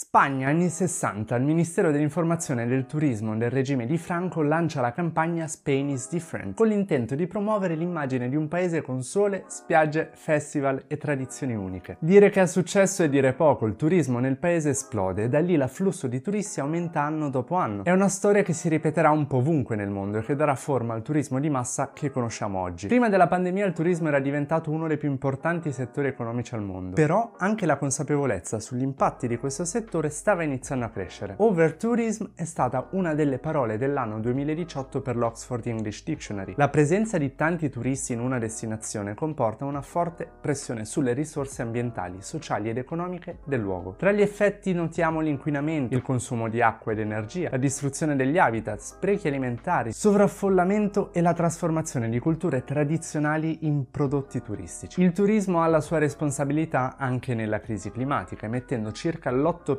Spagna, anni 60, il Ministero dell'Informazione e del Turismo del regime di Franco lancia la campagna Spain is Different, con l'intento di promuovere l'immagine di un paese con sole, spiagge, festival e tradizioni uniche. Dire che ha successo è dire poco, il turismo nel paese esplode e da lì l'afflusso di turisti aumenta anno dopo anno. È una storia che si ripeterà un po' ovunque nel mondo e che darà forma al turismo di massa che conosciamo oggi. Prima della pandemia il turismo era diventato uno dei più importanti settori economici al mondo, però anche la consapevolezza sugli impatti di questo settore settore stava iniziando a crescere. Overtourism è stata una delle parole dell'anno 2018 per l'Oxford English Dictionary. La presenza di tanti turisti in una destinazione comporta una forte pressione sulle risorse ambientali, sociali ed economiche del luogo. Tra gli effetti notiamo l'inquinamento, il consumo di acqua ed energia, la distruzione degli habitat, sprechi alimentari, sovraffollamento e la trasformazione di culture tradizionali in prodotti turistici. Il turismo ha la sua responsabilità anche nella crisi climatica, emettendo circa l'8%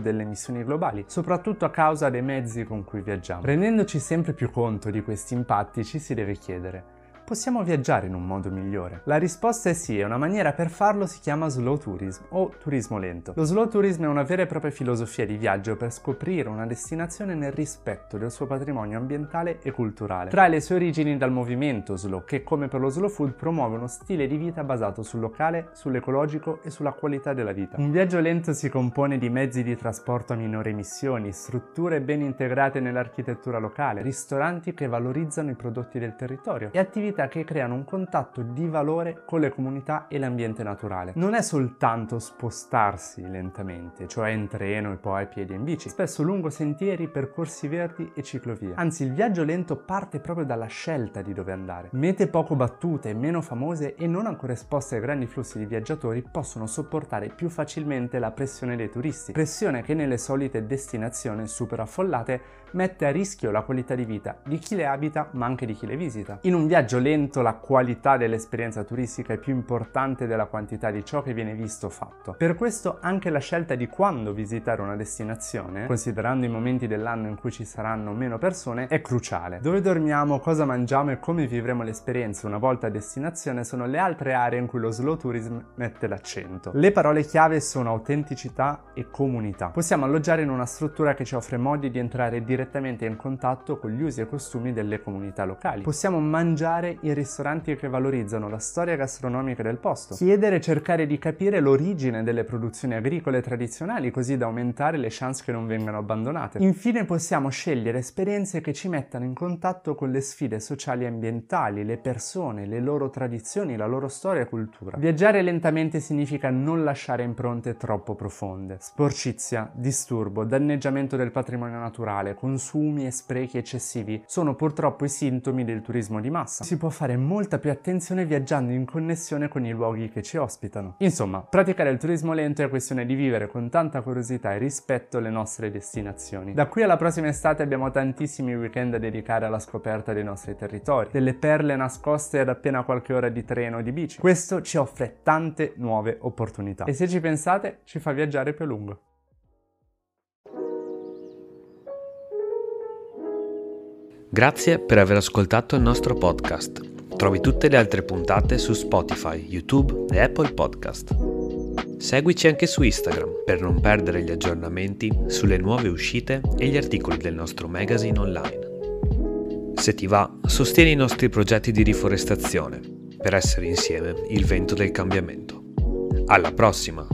delle emissioni globali, soprattutto a causa dei mezzi con cui viaggiamo. Rendendoci sempre più conto di questi impatti ci si deve chiedere possiamo viaggiare in un modo migliore? La risposta è sì e una maniera per farlo si chiama slow tourism o turismo lento. Lo slow tourism è una vera e propria filosofia di viaggio per scoprire una destinazione nel rispetto del suo patrimonio ambientale e culturale. Trae le sue origini dal movimento slow che come per lo slow food promuove uno stile di vita basato sul locale, sull'ecologico e sulla qualità della vita. Un viaggio lento si compone di mezzi di trasporto a minore emissioni, strutture ben integrate nell'architettura locale, ristoranti che valorizzano i prodotti del territorio e attività attività che creano un contatto di valore con le comunità e l'ambiente naturale. Non è soltanto spostarsi lentamente, cioè in treno e poi a piedi e in bici, spesso lungo sentieri, percorsi verdi e ciclovie. Anzi, il viaggio lento parte proprio dalla scelta di dove andare. Mete poco battute, meno famose e non ancora esposte ai grandi flussi di viaggiatori possono sopportare più facilmente la pressione dei turisti, pressione che nelle solite destinazioni super affollate mette a rischio la qualità di vita di chi le abita ma anche di chi le visita. In un viaggio lento la qualità dell'esperienza turistica è più importante della quantità di ciò che viene visto o fatto. Per questo anche la scelta di quando visitare una destinazione, considerando i momenti dell'anno in cui ci saranno meno persone, è cruciale. Dove dormiamo, cosa mangiamo e come vivremo l'esperienza una volta a destinazione sono le altre aree in cui lo slow tourism mette l'accento. Le parole chiave sono autenticità e comunità. Possiamo alloggiare in una struttura che ci offre modi di entrare direttamente in contatto con gli usi e costumi delle comunità locali. Possiamo mangiare i ristoranti che valorizzano la storia gastronomica del posto. Chiedere e cercare di capire l'origine delle produzioni agricole tradizionali così da aumentare le chance che non vengano abbandonate. Infine possiamo scegliere esperienze che ci mettano in contatto con le sfide sociali e ambientali, le persone, le loro tradizioni, la loro storia e cultura. Viaggiare lentamente significa non lasciare impronte troppo profonde. Sporcizia, disturbo, danneggiamento del patrimonio naturale, consumi e sprechi eccessivi sono purtroppo i sintomi del turismo di massa. Si può fare molta più attenzione viaggiando in connessione con i luoghi che ci ospitano. Insomma, praticare il turismo lento è questione di vivere con tanta curiosità e rispetto le nostre destinazioni. Da qui alla prossima estate abbiamo tantissimi weekend da dedicare alla scoperta dei nostri territori, delle perle nascoste ad appena qualche ora di treno o di bici. Questo ci offre tante nuove opportunità e se ci pensate ci fa viaggiare più a lungo. Grazie per aver ascoltato il nostro podcast. Trovi tutte le altre puntate su Spotify, YouTube e Apple Podcast. Seguici anche su Instagram per non perdere gli aggiornamenti sulle nuove uscite e gli articoli del nostro magazine online. Se ti va, sostieni i nostri progetti di riforestazione per essere insieme il vento del cambiamento. Alla prossima!